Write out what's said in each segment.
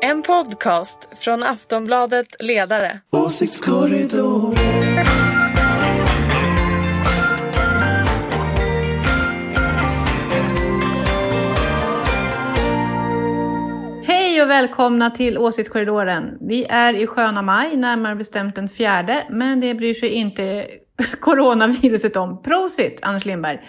En podcast från Aftonbladet Ledare. Åsiktskorridor. Hej och välkomna till Åsiktskorridoren. Vi är i sköna maj, närmare bestämt den fjärde, men det bryr sig inte coronaviruset om. Prosit, Anders Lindberg.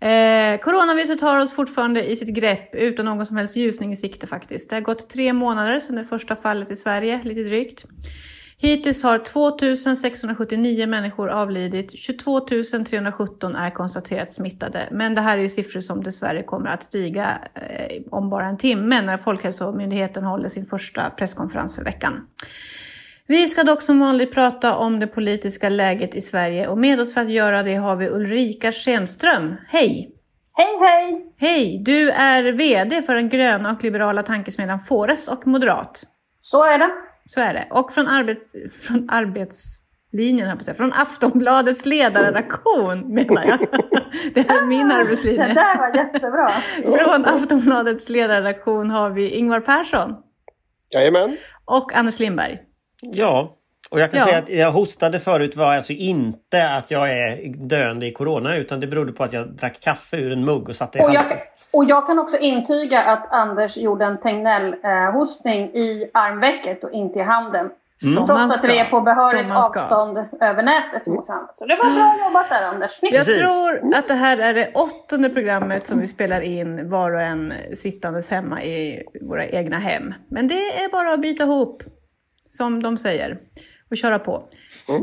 Eh, coronaviruset har oss fortfarande i sitt grepp utan någon som helst ljusning i sikte faktiskt. Det har gått tre månader sedan det första fallet i Sverige, lite drygt. Hittills har 2679 människor avlidit, 22 317 är konstaterat smittade. Men det här är ju siffror som dessvärre kommer att stiga eh, om bara en timme när Folkhälsomyndigheten håller sin första presskonferens för veckan. Vi ska dock som vanligt prata om det politiska läget i Sverige och med oss för att göra det har vi Ulrika Schenström. Hej! Hej hej! Hej! Du är VD för den gröna och liberala tankesmedjan Forest och Moderat. Så är det. Så är det. Och från, arbets, från arbetslinjen, här på sig, från Aftonbladets ledarredaktion menar jag. Det här är min arbetslinje. Det där var jättebra. Från Aftonbladets ledarredaktion har vi Ingvar Persson. Jajamän. Och Anders Lindberg. Ja, och jag kan Ja. säga att jag hostade förut var alltså inte att jag är döende i corona utan det berodde på att jag drack kaffe ur en mugg och satte i Och jag, halsen. och jag kan också intyga att Anders gjorde en Tegnell-hostning i armvecket och inte i handen. Som man Trots att ska. vi är på behörigt Som avstånd över nätet mot varandra. Så det var bra jobbat där Anders. Snyggt! Jag tror att det här är det åttonde programmet som vi spelar in var och en sittandes hemma i våra egna hem. Men det är bara att bita ihop, som de säger, och köra på.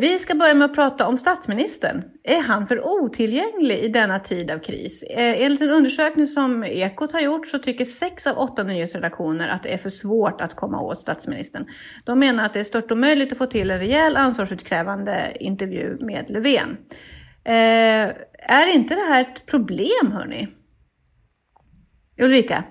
Vi ska börja med att prata om statsministern. Är han för otillgänglig i denna tid av kris? Eh, Enligt en undersökning som Ekot har gjort så tycker sex av åtta nyhetsredaktioner att det är för svårt att komma åt statsministern. De menar att det är stört omöjligt att få till en rejäl ansvarsutkrävande intervju med Löfven. Eh, är inte det här ett problem, hörni? Ulrika?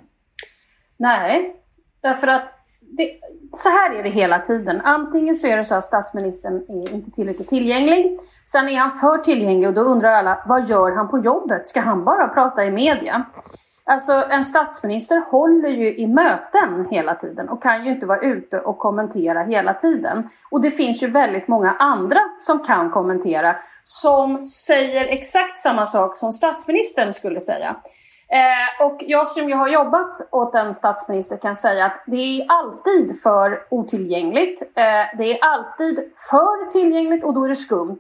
Nej, därför att det, så här är det hela tiden. Antingen så är det så att statsministern är inte tillräckligt tillgänglig. Sen är han för tillgänglig och då undrar alla, vad gör han på jobbet? Ska han bara prata i media? Alltså en statsminister håller ju i möten hela tiden och kan ju inte vara ute och kommentera hela tiden. Och det finns ju väldigt många andra som kan kommentera som säger exakt samma sak som statsministern skulle säga. Eh, och jag som ju har jobbat åt en statsminister kan säga att det är alltid för otillgängligt. Eh, det är alltid för tillgängligt och då är det skumt.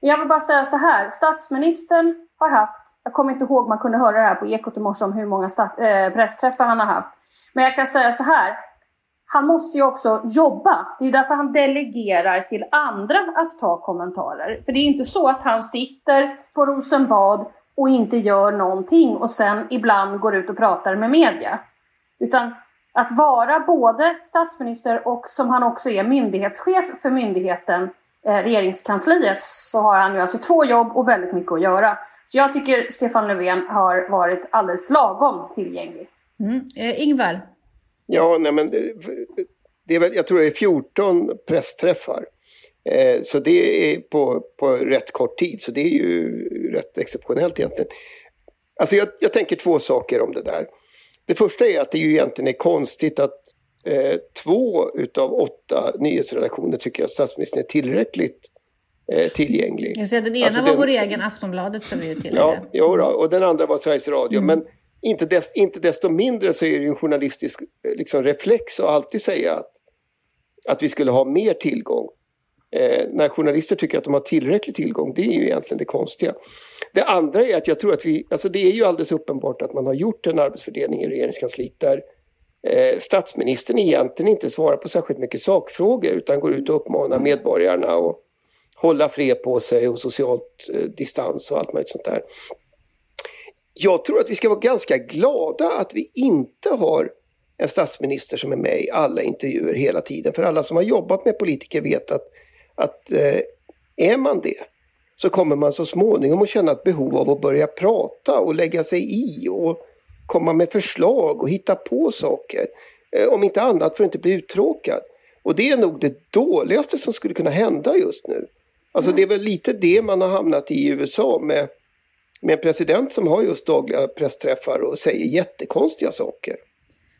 Men jag vill bara säga så här, statsministern har haft, jag kommer inte ihåg, man kunde höra det här på Ekot i morse om hur många stat, eh, pressträffar han har haft. Men jag kan säga så här, han måste ju också jobba. Det är därför han delegerar till andra att ta kommentarer. För det är inte så att han sitter på Rosenbad och inte gör någonting och sen ibland går ut och pratar med media. Utan att vara både statsminister och som han också är myndighetschef för myndigheten, eh, regeringskansliet, så har han ju alltså två jobb och väldigt mycket att göra. Så jag tycker Stefan Löfven har varit alldeles lagom tillgänglig. Mm. Eh, Ingvar? Ja, nej men det, det är väl, jag tror det är 14 pressträffar. Eh, så det är på, på rätt kort tid, så det är ju rätt exceptionellt egentligen. Alltså jag, jag tänker två saker om det där. Det första är att det ju egentligen är konstigt att eh, två utav åtta nyhetsredaktioner tycker att statsministern är tillräckligt eh, tillgänglig. Jag säger, den ena Alltså, var den- vår egen Aftonbladet ska vi ju tillägga. Ja, jo då, och den andra var Sveriges Radio. Men inte, des, inte desto mindre så är det ju en journalistisk eh, liksom, reflex att alltid säga att, att vi skulle ha mer tillgång. Eh, när journalister tycker att de har tillräcklig tillgång, det är ju egentligen det konstiga. Det andra är att jag tror att vi, alltså det är ju alldeles uppenbart att man har gjort en arbetsfördelning i regeringskansliet där eh, statsministern egentligen inte svarar på särskilt mycket sakfrågor utan går ut och uppmanar medborgarna att hålla fred på sig och socialt eh, distans och allt möjligt sånt där. Jag tror att vi ska vara ganska glada att vi inte har en statsminister som är med i alla intervjuer hela tiden. För alla som har jobbat med politiker vet att, att eh, är man det så kommer man så småningom att känna ett behov av att börja prata och lägga sig i och komma med förslag och hitta på saker. Eh, om inte annat för att inte bli uttråkad. Och det är nog det dåligaste som skulle kunna hända just nu. Alltså det är väl lite det man har hamnat i i USA med, med en president som har just dagliga pressträffar och säger jättekonstiga saker.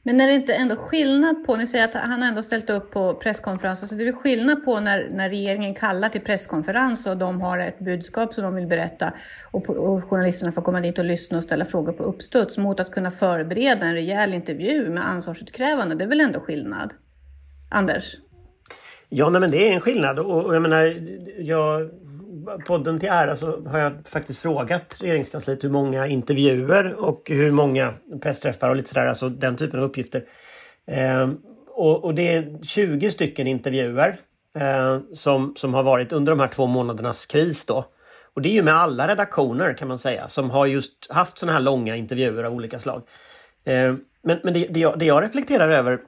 Men är det inte ändå skillnad på, ni säger att han ändå ställt upp på presskonferens, alltså det är skillnad på när, när regeringen kallar till presskonferens och de har ett budskap som de vill berätta och, och journalisterna får komma dit och lyssna och ställa frågor på uppstuds mot att kunna förbereda en rejäl intervju med ansvarsutkrävande. Det är väl ändå skillnad? Anders? Ja, nej, men det är en skillnad och, och jag menar, jag, podden till ära så har jag faktiskt frågat regeringskansliet hur många intervjuer och hur många pressträffar och lite sådär, alltså den typen av uppgifter. Eh, och, och, det är 20 stycken intervjuer eh, som, som har varit under de här två månadernas kris då. Och det är ju med alla redaktioner kan man säga som har just haft sådana här långa intervjuer av olika slag. Eh, men men det, det, jag, det jag reflekterar över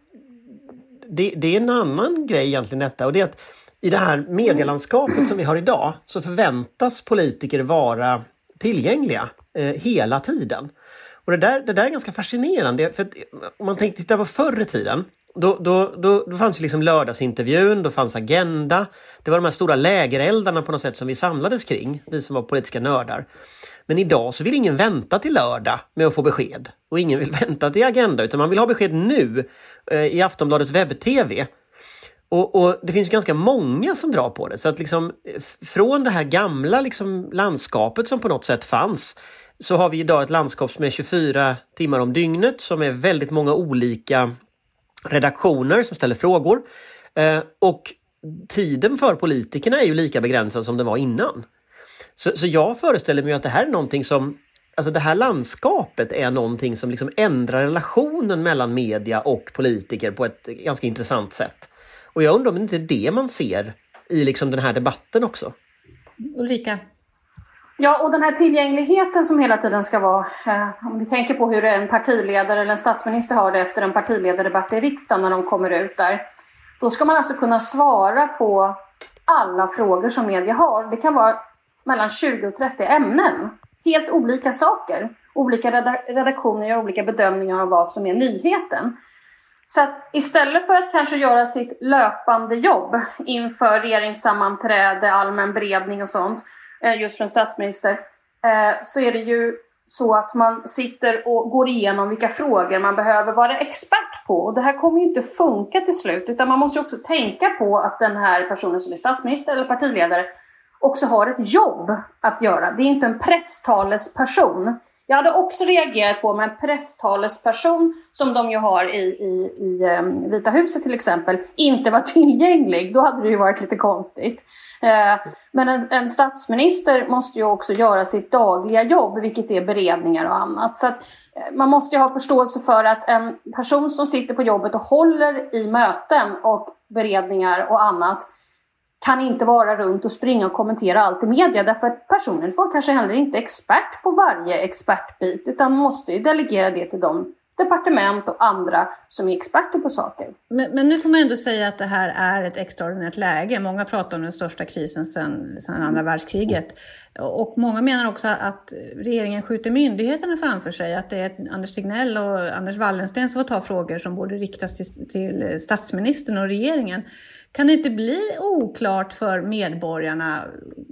det, det, är en annan grej egentligen detta och det är att i det här medielandskapet som vi har idag så förväntas politiker vara tillgängliga eh, hela tiden. Och det där, det där är ganska fascinerande. För eh, om man tänker titta på förr i tiden då, då, då, då fanns liksom lördagsintervjun, då fanns Agenda. Det var de här stora lägereldarna på något sätt som vi samlades kring, vi som var politiska nördar. Men idag så vill ingen vänta till lördag med att få besked. Och ingen vill vänta till Agenda utan man vill ha besked nu eh, i Aftonbladets webb-tv. Och, och, det finns ganska många som drar på det. Så att liksom, från det här gamla liksom, landskapet som på något sätt fanns så har vi idag ett landskap som är 24 timmar om dygnet som är väldigt många olika redaktioner som ställer frågor. Eh, och tiden för politikerna är ju lika begränsad som den var innan. Så, så jag föreställer mig att det här är någonting som Alltså det här landskapet är någonting som liksom ändrar relationen mellan media och politiker på ett ganska intressant sätt. Och jag undrar om det inte är det man ser i liksom den här debatten också. Ulrika? Ja, och den här tillgängligheten som hela tiden ska vara, eh, om vi tänker på hur en partiledare eller en statsminister har det efter en partiledardebatt i riksdagen när de kommer ut där. Då ska man alltså kunna svara på alla frågor som media har. Det kan vara mellan 20 och 30 ämnen. Helt olika saker. Olika redaktioner gör olika bedömningar av vad som är nyheten. Så att istället för att kanske göra sitt löpande jobb inför regeringssammanträde, allmän beredning och sånt, eh, just från statsminister, eh, så är det ju så att man sitter och går igenom vilka frågor man behöver vara expert på. Och det här kommer ju inte funka till slut, utan man måste också tänka på att den här personen som är statsminister eller partiledare också har ett jobb att göra. Det är inte en presstalesperson. Jag hade också reagerat på om en presstalesperson, som de ju har i, i, i um, Vita huset till exempel, inte var tillgänglig. Då hade det ju varit lite konstigt. Eh, men en, en, statsminister måste ju också göra sitt dagliga jobb, vilket är beredningar och annat. Så att, eh, man måste ju ha förståelse för att en person som sitter på jobbet och håller i möten och beredningar och annat kan inte vara runt och springa och kommentera allt i media därför att personen får kanske heller inte expert på varje expertbit utan måste ju delegera det till de departement och andra som är experter på saker. Men, men, nu får man ändå säga att det här är ett extraordinärt läge. Många pratar om den största krisen sedan, sedan andra världskriget. Och många menar också att regeringen skjuter myndigheterna framför sig. Att det är Anders Tegnell och Anders Wallensten som får ta frågor som borde riktas till, till statsministern och regeringen. Kan det inte bli oklart för medborgarna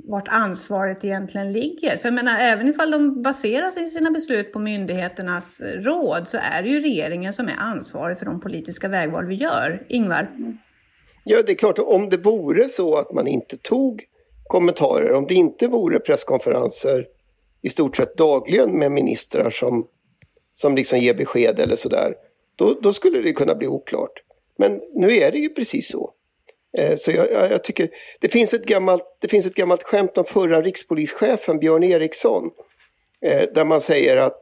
vart ansvaret egentligen ligger? För jag menar, även ifall de baserar sina beslut på myndigheternas råd så är det ju regeringen som är ansvarig för de politiska vägval vi gör. Ingvar? Ja, det är klart, om det vore så att man inte tog kommentarer, om det inte vore presskonferenser i stort sett dagligen med ministrar som, som liksom ger besked eller sådär, då, då skulle det kunna bli oklart. Men nu är det ju precis så. Eh, så jag, jag, tycker, det finns, ett gammalt, det finns ett gammalt skämt om förra rikspolischefen Björn Eriksson. Eh, där man säger att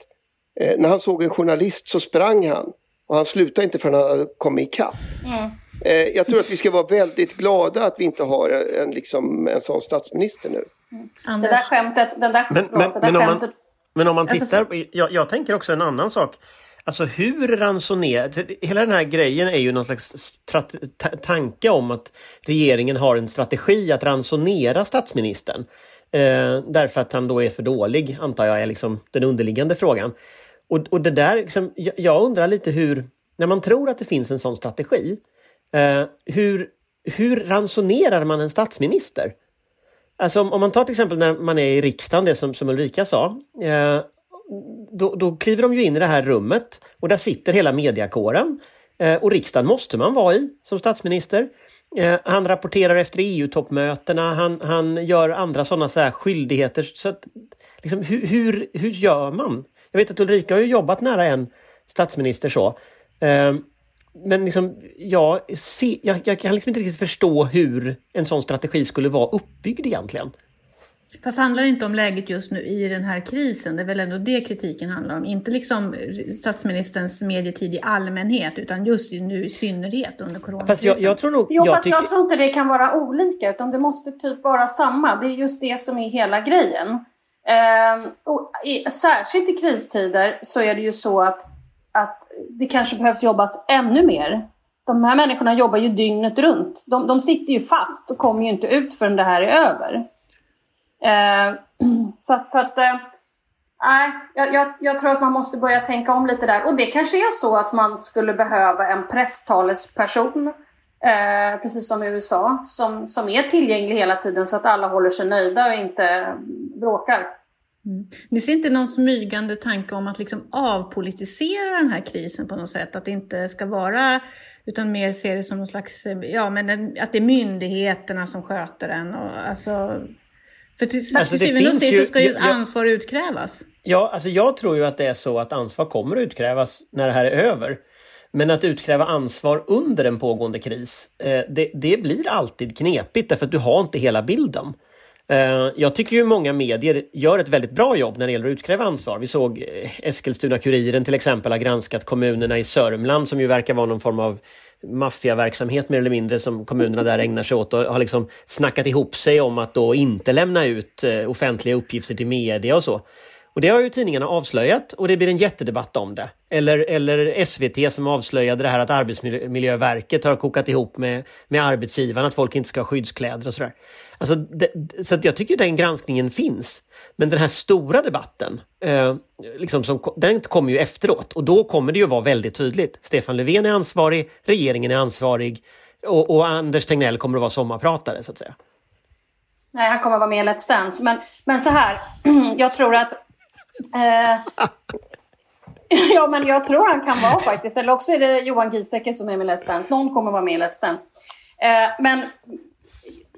eh, när han såg en journalist så sprang han. Och han slutade inte förrän han hade kommit ikapp. Mm. Jag tror att vi ska vara väldigt glada att vi inte har en, liksom, en sån statsminister nu. Mm. Det där skämtet, den där, men, men, det där men, skämtet... Om man, men om man alltså, tittar, jag, jag tänker också en annan sak. Alltså hur ransonerar... Hela den här grejen är ju någon slags tanke om att regeringen har en strategi att ransonera statsministern. Eh, därför att han då är för dålig, antar jag är liksom den underliggande frågan. Och, och det där, liksom, jag, jag undrar lite hur, när man tror att det finns en sån strategi, eh, hur, hur ransonerar man en statsminister? Alltså om, om, man tar till exempel när man är i riksdagen, det som, som Ulrika sa. Eh, då, då kliver de ju in i det här rummet och där sitter hela mediakåren. Eh, och riksdagen måste man vara i som statsminister. Eh, han rapporterar efter EU-toppmötena, han, han gör andra sådana så här skyldigheter. Så att, liksom, hur, hur, hur gör man? Jag vet att Ulrika har jobbat nära en statsminister så. Eh, men liksom, jag, se, jag, jag kan liksom inte riktigt förstå hur en sån strategi skulle vara uppbyggd egentligen. Fast handlar det inte om läget just nu i den här krisen? Det är väl ändå det kritiken handlar om. Inte liksom statsministerns medietid i allmänhet, utan just nu i synnerhet under coronakrisen. Fast jag, jag tror nog... Jo, jag fast tycker- jag tror inte det kan vara olika, utan det måste typ vara samma. Det är just det som är hela grejen. Ehm, och i, särskilt i kristider så är det ju så att, att det kanske behövs jobbas ännu mer. De här människorna jobbar ju dygnet runt. De, de sitter ju fast och kommer ju inte ut förrän det här är över. Eh, så att, så att eh, nej, jag, jag, tror att man måste börja tänka om lite där. Och det kanske är så att man skulle behöva en presstalesperson Eh, precis som i USA, som, som är tillgänglig hela tiden så att alla håller sig nöjda och inte bråkar. Mm. Ni ser inte någon smygande tanke om att liksom avpolitisera den här krisen på något sätt? Att det inte ska vara, utan mer se det som någon slags, ja men att det är myndigheterna som sköter den. Och, alltså, för till, Alltså, till syvende och sist så ska ju jag- jag- ansvar utkrävas. Ja, alltså jag tror ju att det är så att ansvar kommer att utkrävas när det här är över. Men att utkräva ansvar under en pågående kris, eh, det, det blir alltid knepigt därför att du har inte hela bilden. Eh, Jag tycker ju många medier gör ett väldigt bra jobb när det gäller att utkräva ansvar. Vi såg eh, Eskilstuna-Kuriren till exempel har granskat kommunerna i Sörmland som ju verkar vara någon form av maffiaverksamhet mer eller mindre som kommunerna där ägnar sig åt och har liksom snackat ihop sig om att då inte lämna ut eh, offentliga uppgifter till media och så. Och det har ju tidningarna avslöjat och det blir en jättedebatt om det. Eller, eller SVT som avslöjade det här att Arbetsmiljöverket har kokat ihop med, med arbetsgivarna att folk inte ska ha skyddskläder och sådär. Alltså, det, så att jag tycker den granskningen finns. Men den här stora debatten, eh, liksom som, den kommer ju efteråt och då kommer det ju vara väldigt tydligt. Stefan Löfven är ansvarig, regeringen är ansvarig och, och Anders Tegnell kommer att vara sommarpratare så att säga. Nej, han kommer vara med i Let's Dance. Men, men så här, jag tror att... Eh, ja, men jag tror han kan vara faktiskt. Eller också är det Johan Giesecke som är med i Let's Dance. Någon kommer vara med i Let's Dance. Eh, men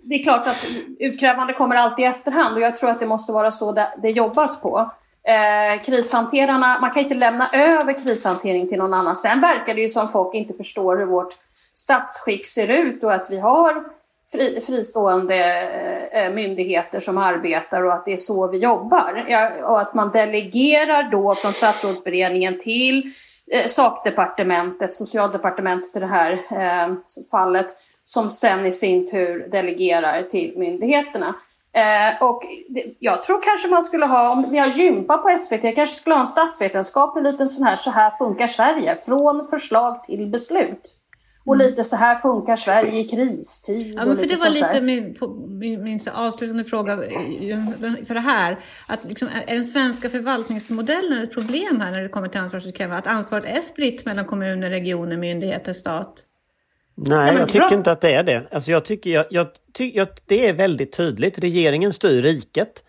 det är klart att utkrävande kommer alltid i efterhand och jag tror att det måste vara så det, det jobbas på. Eh, krishanterarna, man kan inte lämna över krishantering till någon annan. Sen verkar det ju som folk inte förstår hur vårt statsskick ser ut och att vi har fri, fristående eh, eh, myndigheter som arbetar och att det är så vi jobbar. Ja, och att man delegerar då från statsrådsberedningen till eh, sakdepartementet, socialdepartementet i det här eh, fallet, som sen i sin tur delegerar till myndigheterna. Eh, och det, jag tror kanske man skulle ha, om vi har gympa på SVT, jag kanske skulle ha en statsvetenskaplig liten sån här, så här funkar Sverige, från förslag till beslut. Och lite så här funkar Sverige i kristid. Ja, men för det var lite min, på, min, min så avslutande fråga eh, för det här. Att liksom, är den svenska förvaltningsmodellen ett problem här när det kommer till ansvarsutkrävande? Att ansvaret är spritt mellan kommuner, regioner, myndigheter, stat? Nej, men jag tycker inte att det är det. Alltså jag tycker, jag, jag, ty, jag, det är väldigt tydligt. Regeringen styr riket.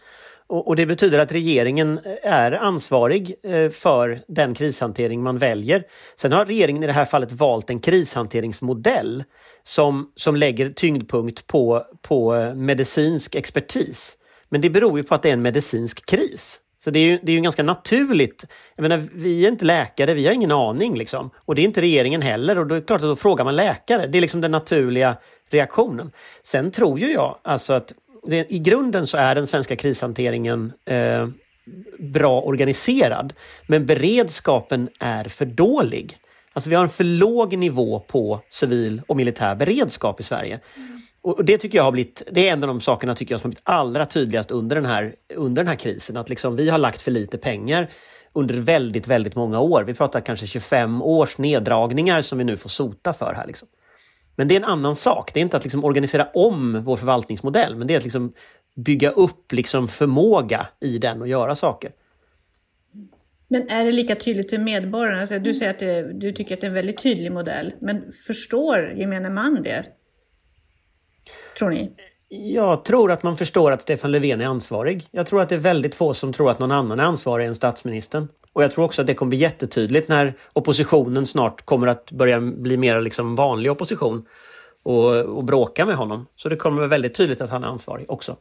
Och, och det betyder att regeringen eh, är ansvarig eh, för den krishantering man väljer. Sen har regeringen i det här fallet valt en krishanteringsmodell som, som lägger tyngdpunkt på, på eh, medicinsk expertis. Men det beror ju på att det är en medicinsk kris. Så det är ju, det är ju ganska naturligt. Jag menar, vi är inte läkare, vi har ingen aning liksom. Och det är inte regeringen heller och då är det klart att då frågar man läkare. Det är liksom den naturliga reaktionen. Sen tror ju jag alltså att det, i grunden så är den svenska krishanteringen eh, bra organiserad. Men beredskapen är för dålig. Alltså vi har en för låg nivå på civil och militär beredskap i Sverige. Och och det tycker jag har blivit, det är en av de sakerna tycker jag som har blivit allra tydligast under den här, under den här krisen. Att liksom vi har lagt för lite pengar under väldigt, väldigt många år. Vi pratar kanske 25 års neddragningar som vi nu får sota för här. Liksom. Men det är en annan sak. Det är inte att liksom organisera om vår förvaltningsmodell, men det är att liksom bygga upp liksom förmåga i den och göra saker. Men är det lika tydligt till medborgarna? Alltså, du säger att det, du tycker att det är en väldigt tydlig modell, men förstår gemene man det? Tror ni? Jag tror att man förstår att Stefan Löfven är ansvarig. Jag tror att det är väldigt få som tror att någon annan är ansvarig än statsministern. Och jag tror också att det kommer bli jättetydligt när oppositionen snart kommer att börja bli mer liksom vanlig opposition och, och bråka med honom. Så det kommer vara väldigt tydligt att han är ansvarig också.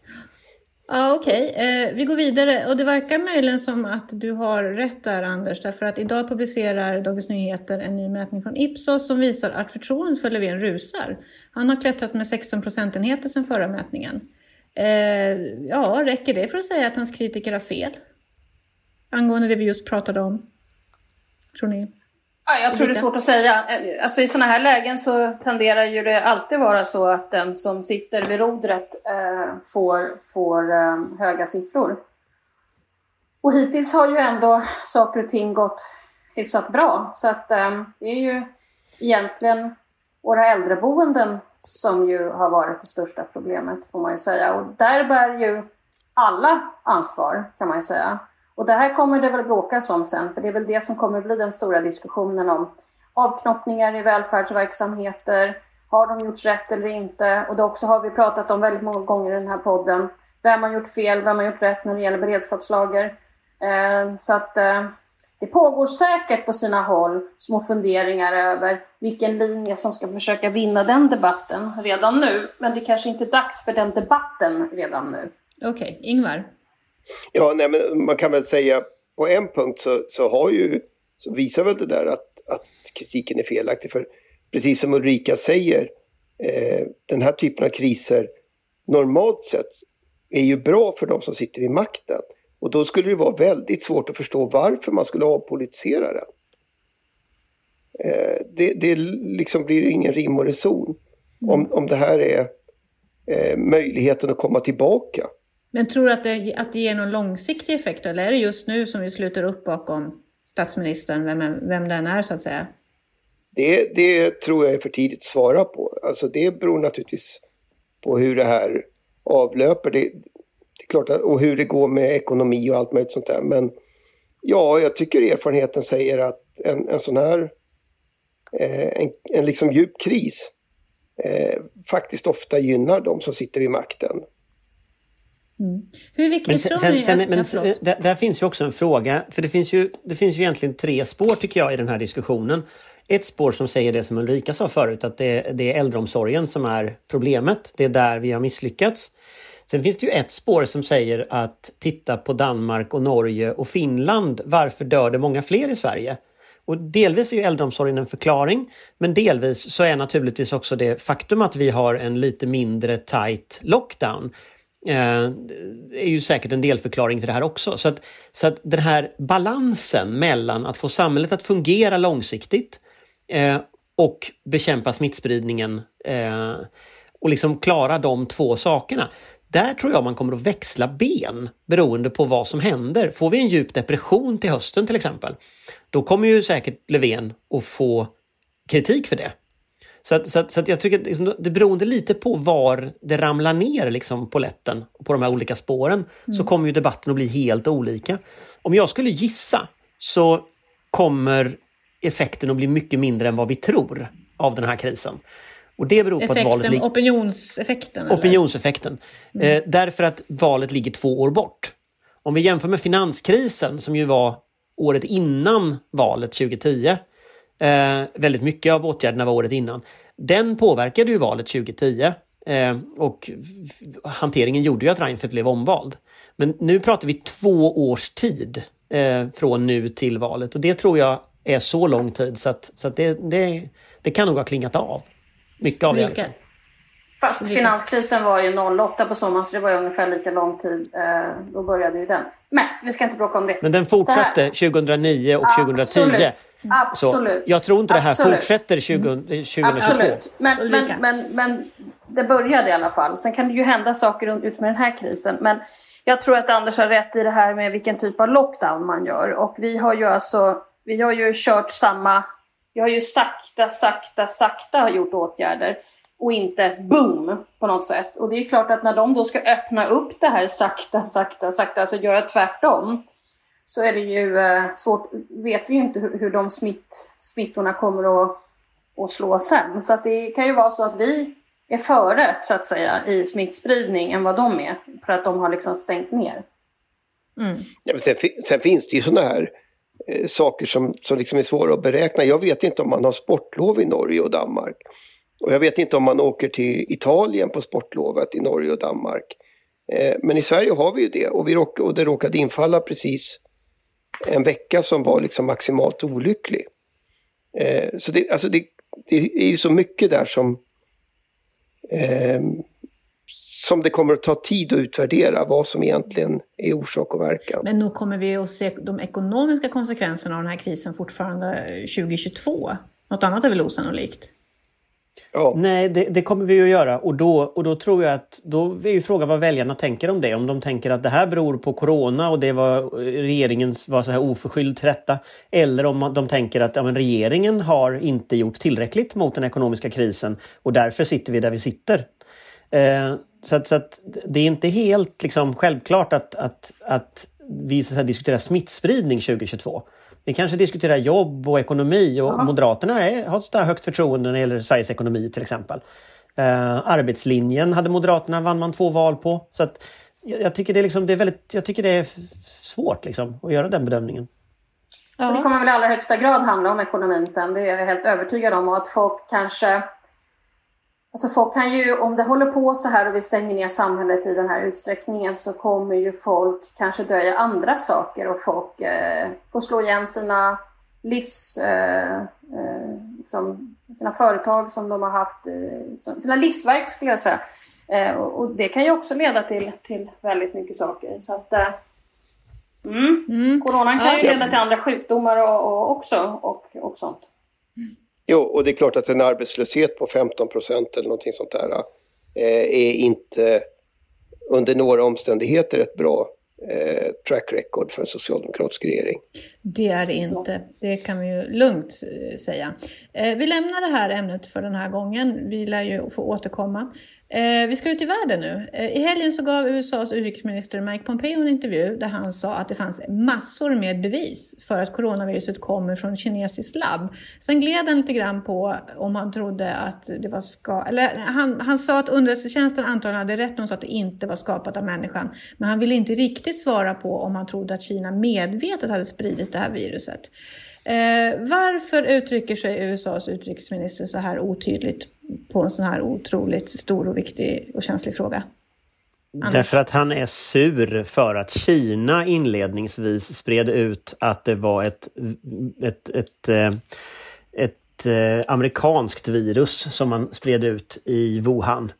Ja, Okej, okay. eh, vi går vidare och det verkar möjligen som att du har rätt där Anders, därför att idag publicerar Dagens Nyheter en ny mätning från Ipsos som visar att förtroendet för Löfven rusar. Han har klättrat med 16 procentenheter sedan förra mätningen. Eh, ja, räcker det för att säga att hans kritiker har fel? Angående det vi just pratade om. Tror ni? Ja, jag tror det är svårt att säga. Eh, alltså, I sådana här lägen så tenderar ju det alltid vara så att den som sitter vid rodret eh, får, får eh, höga siffror. Och hittills har ju ändå saker och ting gått hyfsat bra. Så att eh, det är ju egentligen våra äldreboenden som ju har varit det största problemet får man ju säga. Och där bär ju alla ansvar kan man ju säga. Och det här kommer det väl bråkas om sen, för det är väl det som kommer bli den stora diskussionen om avknoppningar i välfärdsverksamheter. Har de gjort rätt eller inte? Och det också har vi pratat om väldigt många gånger i den här podden. Vem har gjort fel? Vem har gjort rätt när det gäller beredskapslager? Eh, så att eh, det pågår säkert på sina håll små funderingar över vilken linje som ska försöka vinna den debatten redan nu. Men det kanske inte är dags för den debatten redan nu. Okej, okay. Ingvar? Ja, nej, men man kan väl säga på en punkt så, så, har ju, så visar väl det där att, att kritiken är felaktig. För precis som Ulrika säger, eh, den här typen av kriser normalt sett är ju bra för de som sitter vid makten. Och då skulle det vara väldigt svårt att förstå varför man skulle avpolitisera den. Eh, det, det liksom blir ingen rim och reson om, om det här är eh, möjligheten att komma tillbaka. Men tror du att det, att det ger någon långsiktig effekt eller är det just nu som vi sluter upp bakom statsministern, vem, vem den är så att säga? Det, det tror jag är för tidigt att svara på. Alltså det beror naturligtvis på hur det här avlöper. Det, det är klart att, och hur det går med ekonomi och allt möjligt sånt där. Men ja, jag tycker erfarenheten säger att en, en sån här eh, en, en liksom djup kris eh, faktiskt ofta gynnar de som sitter vid makten. Mm. Hur viktigt tror ni sen, men, där, där, finns ju också en fråga, för det finns, ju, det finns ju egentligen tre spår tycker jag i den här diskussionen. Ett spår som säger det som Ulrika sa förut, att det, det är äldreomsorgen som är problemet. Det är där vi har misslyckats. Sen finns det ju ett spår som säger att titta på Danmark och Norge och Finland. Varför dör det många fler i Sverige? Och delvis är ju äldreomsorgen en förklaring, men delvis så är naturligtvis också det faktum att vi har en lite mindre tight lockdown Eh, är ju säkert en delförklaring till det här också. Så att, så att den här balansen mellan att få samhället att fungera långsiktigt eh, och bekämpa smittspridningen eh, och liksom klara de två sakerna. Där tror jag man kommer att växla ben beroende på vad som händer. Får vi en djup depression till hösten till exempel, då kommer ju säkert Löfven att få kritik för det. Så, att, så, att, så att jag tycker att liksom, det beroende lite på var det ramlar ner liksom, på lätten, på de här olika spåren, mm. så kommer ju debatten att bli helt olika. Om jag skulle gissa så kommer effekten att bli mycket mindre än vad vi tror av den här krisen. Och det beror Effekten, på att valet... Opinionseffekten? Eller? Opinionseffekten. Mm. Eh, därför att valet ligger två år bort. Om vi jämför med finanskrisen som ju var året innan valet 2010. Eh, väldigt mycket av åtgärderna var året innan. Den påverkade ju valet 2010 eh, och hanteringen gjorde ju att Reinfeldt blev omvald. Men nu pratar vi två års tid eh, från nu till valet och det tror jag är så lång tid så att, så att det, det, det kan nog ha klingat av. Mycket av det. Fast Vilka? finanskrisen var ju 08 på sommaren så det var ju ungefär lika lång tid. Eh, då började ju den. Men vi ska inte bråka om det. Men den fortsatte 2009 och Absolut. 2010. Absolut. Så jag tror inte det här Absolut. fortsätter 20, 2022. Absolut. Men, men, men, men det började i alla fall. Sen kan det ju hända saker ut med den här krisen. Men jag tror att Anders har rätt i det här med vilken typ av lockdown man gör. Och vi har ju alltså, vi har ju kört samma vi har ju sakta, sakta, sakta gjort åtgärder och inte boom på något sätt. Och det är klart att när de då ska öppna upp det här sakta, sakta, sakta, alltså göra tvärtom, så är det ju eh, svårt, vet vi ju inte hur, hur de smitt, smittorna kommer att, att slå sen. Så att det kan ju vara så att vi är före, så att säga, i smittspridning än vad de är, för att de har liksom stängt ner. Mm. Ja, men sen, sen finns det ju sådana här eh, saker som, som liksom är svåra att beräkna. Jag vet inte om man har sportlov i Norge och Danmark. Och jag vet inte om man åker till Italien på sportlovet i Norge och Danmark. Eh, men i Sverige har vi ju det och, vi råk, och det råkade infalla precis en vecka som var liksom maximalt olycklig. Eh, så det, alltså det, det är ju så mycket där som eh, som det kommer att ta tid att utvärdera vad som egentligen är orsak och verkan. Men nog kommer vi att se de ekonomiska konsekvenserna av den här krisen fortfarande eh, 2022? Något annat är väl osannolikt? Ja. Nej, det, det, kommer vi att göra och då, och då tror jag att då är ju frågan vad väljarna tänker om det. Om de tänker att det här beror på corona och det var regeringens var så här oförskylld till detta. Eller om de tänker att ja, men regeringen har inte gjort tillräckligt mot den ekonomiska krisen och därför sitter vi där vi sitter. Eh, så, att, så att det är inte helt liksom, självklart att, att, att vi så diskuterar smittspridning 2022. Vi kanske diskuterar jobb och ekonomi och ja. Moderaterna är, har ett högt förtroende när det gäller Sveriges ekonomi till exempel. Uh, arbetslinjen hade Moderaterna, vann man två val på. Så att jag, jag tycker det är, liksom, det är väldigt, jag tycker det är svårt liksom, att göra den bedömningen. Ja. Det kommer väl i allra högsta grad handla om ekonomin sen, det är jag helt övertygad om. Och att folk kanske Alltså folk kan ju, om det håller på så här och vi stänger ner samhället i den här utsträckningen så kommer ju folk kanske dö i andra saker och folk eh, får slå igen sina livs... Eh, eh, liksom, sina företag som de har haft, eh, sina livsverk skulle jag säga. Eh, och, och, det kan ju också leda till, till väldigt mycket saker. Så att, eh, mm, mm. Coronan kan ja, ju leda till andra sjukdomar och, och också och, och sånt. Jo, och det är klart att en arbetslöshet på 15 procent eller någonting sånt där eh, är inte under några omständigheter ett bra eh, track record för en socialdemokratisk regering. Det är det inte, det kan vi ju lugnt eh, säga. Eh, vi lämnar det här ämnet för den här gången. Vi lär ju få återkomma. Eh, vi ska ut i världen nu. I helgen så gav USAs utrikesminister Mike Pompeo en intervju där han sa att det fanns massor med bevis för att coronaviruset kommer från kinesiskt labb. Sen gled han lite grann på om han trodde att det var ska eller han, han sa att underrättelsetjänsten antagligen hade rätt när de sa att det inte var skapat av människan. Men han ville inte riktigt svara på om han trodde att Kina medvetet hade spridit det här viruset. Eh, varför uttrycker sig USAs utrikesminister så här otydligt på en sån här otroligt stor och viktig och känslig fråga? Anders. Därför att han är sur för att Kina inledningsvis spred ut att det var ett, ett, ett, eh, ett, ett amerikanskt virus som man spred ut i Wuhan.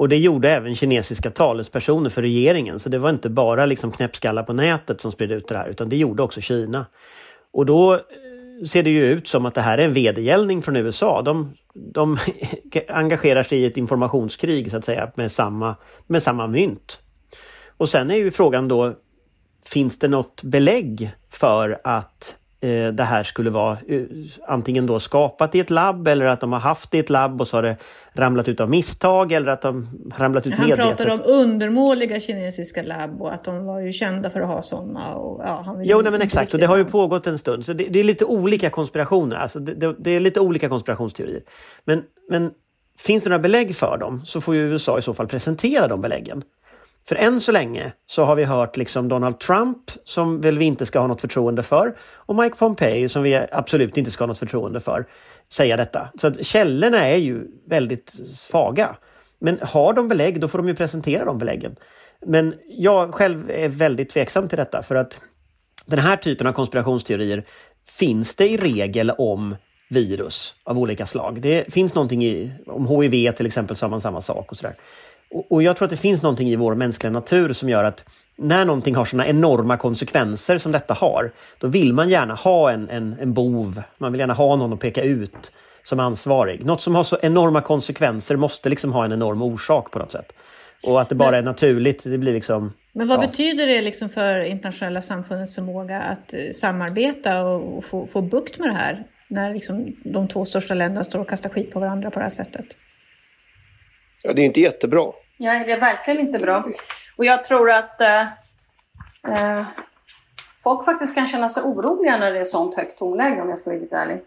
Och det gjorde även kinesiska talespersoner för regeringen. Så det var inte bara liksom knäppskallar på nätet som spred ut det här utan det gjorde också Kina. Och då eh, ser det ju ut som att det här är en vedergällning från USA. De, de engagerar sig i ett informationskrig så att säga med samma, med samma mynt. Och sen är ju frågan då, finns det något belägg för att det här skulle vara uh, antingen då skapat i ett labb eller att de har haft det i ett labb och så har det ramlat ut av misstag eller att de ramlat ut Han medvetet. pratar om undermåliga kinesiska labb och att de var ju kända för att ha sådana. Och, ja, han jo, nej, men exakt. Och det har ju pågått en stund. Så det, det är lite olika konspirationer. Alltså det, det, det, är lite olika konspirationsteorier. Men, men finns det några belägg för dem så får ju USA i så fall presentera de beläggen. För än så länge så har vi hört liksom Donald Trump som väl vi inte ska ha något förtroende för och Mike Pompeo som vi absolut inte ska ha något förtroende för säga detta. Så att källorna är ju väldigt svaga. Men har de belägg då får de ju presentera de beläggen. Men jag själv är väldigt tveksam till detta för att den här typen av konspirationsteorier finns det i regel om virus av olika slag. Det finns någonting i, om HIV till exempel så har man samma sak och sådär. Och, jag tror att det finns någonting i vår mänskliga natur som gör att när någonting har sådana enorma konsekvenser som detta har, då vill man gärna ha en, en, en bov. Man vill gärna ha någon att peka ut som ansvarig. Något som har så enorma konsekvenser måste liksom ha en enorm orsak på något sätt. Och att det bara är naturligt, det blir liksom... Men vad ja. betyder det liksom för internationella samfundets förmåga att eh, samarbeta och få, få bukt med det här? När liksom de två största länderna står och kastar skit på varandra på det här sättet. Ja, det är inte jättebra. Nej, det är verkligen inte bra. Och jag tror att eh, eh, folk faktiskt kan känna sig oroliga när det är sånt högt tonläge om jag ska vara riktigt ärlig.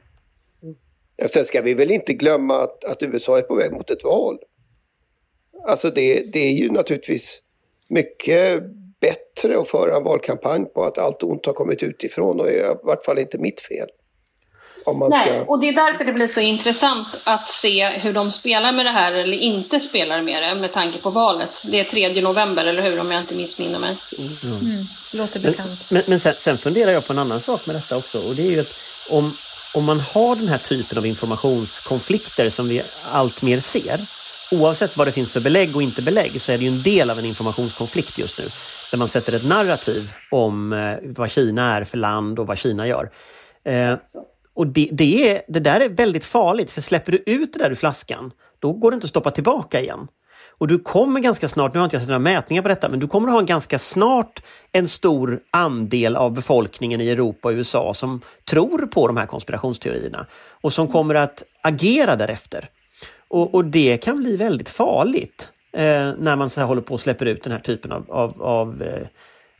Sen ska vi väl inte glömma att, att USA är på väg mot ett val. Alltså det, det är ju naturligtvis mycket bättre att föra en valkampanj på att allt ont har kommit utifrån och är i vart fall inte mitt fel. Om man Nej, ska... och det är därför det blir så intressant att se hur de spelar med det här eller inte spelar med det med tanke på valet. Det är 3 november, eller hur? Om jag inte missminner mig. Mm. Mm. Låter bekant. Men, men, men sen, sen, funderar jag på en annan sak med detta också och det är ju att om, om man har den här typen av informationskonflikter som vi allt mer ser oavsett vad det finns för belägg och inte belägg så är det ju en del av en informationskonflikt just nu. Där man sätter ett narrativ om eh, vad Kina är för land och vad Kina gör. Eh, och det, det, är, det där är väldigt farligt för släpper du ut det där ur flaskan då går det inte att stoppa tillbaka igen. Och du kommer ganska snart, nu har inte jag sett några mätningar på detta, men du kommer att ha en ganska snart en stor andel av befolkningen i Europa och USA som tror på de här konspirationsteorierna och som kommer att agera därefter. Och, och det kan bli väldigt farligt eh, när man så här håller på och släpper ut den här typen av, av, av eh,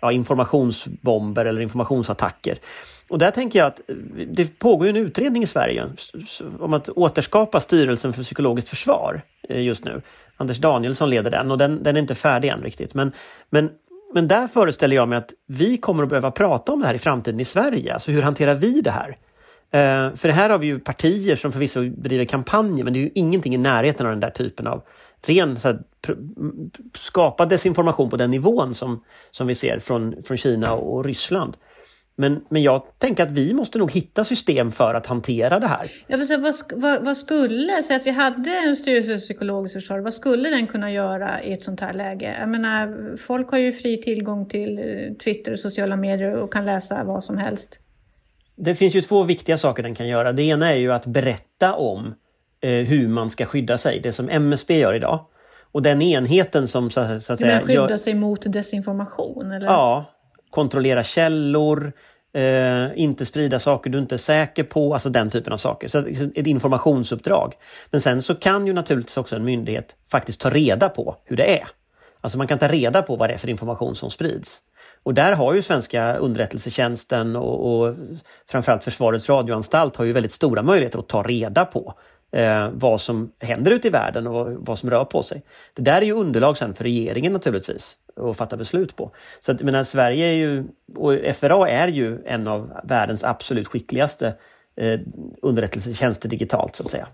ja, informationsbomber eller informationsattacker. Och där tänker jag att eh, det pågår en utredning i Sverige om att återskapa styrelsen för psykologiskt försvar eh, just nu. Anders Danielsson leder den och den, den är inte färdig än riktigt. Men, men, men där föreställer jag mig att vi kommer att behöva prata om det här i framtiden i Sverige. Alltså hur hanterar vi det här? Eh, för här har vi ju partier som förvisso bedriver kampanjer men det är ju ingenting i närheten av den där typen av ren så här, skapa desinformation på den nivån som, som vi ser från, från Kina och Ryssland. Men, men jag tänker att vi måste nog hitta system för att hantera det här. Ja, men så vad, vad, vad skulle, så att vi hade en styrelse för psykologiskt försvar, vad skulle den kunna göra i ett sånt här läge? Jag menar, folk har ju fri tillgång till eh, Twitter och sociala medier och kan läsa vad som helst. Det finns ju två viktiga saker den kan göra. Det ena är ju att berätta om hur man ska skydda sig, det som MSB gör idag. Och den enheten som så, så att säga... skydda gör... sig mot desinformation? Eller? Ja, kontrollera källor, eh, inte sprida saker du inte är säker på, alltså den typen av saker. Så ett informationsuppdrag. Men sen så kan ju naturligtvis också en myndighet faktiskt ta reda på hur det är. Alltså man kan ta reda på vad det är för information som sprids. Och där har ju svenska underrättelsetjänsten och, och framförallt Försvarets radioanstalt har ju väldigt stora möjligheter att ta reda på eh, vad som händer ute i världen och vad som rör på sig. Det där är ju underlag sen för regeringen naturligtvis att fatta beslut på. Så att, menar, Sverige är ju, och FRA är ju en av världens absolut skickligaste eh, underrättelsetjänster digitalt så att säga.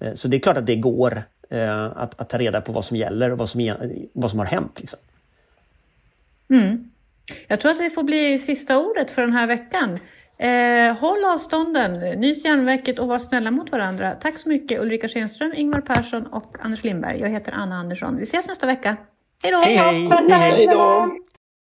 Eh, så det är klart att det går eh, att, att, ta reda på vad som gäller och vad som, vad som har hänt. Liksom. Mm. Jag tror att det får bli sista ordet för den här veckan. Eh, håll avstånden, nys järnverket och var snälla mot varandra. Tack så mycket Ulrika Schenström, Ingvar Persson och Anders Lindberg. Jag heter Anna Andersson. Vi ses nästa vecka. Hej då! Hej, hej. hej, hej.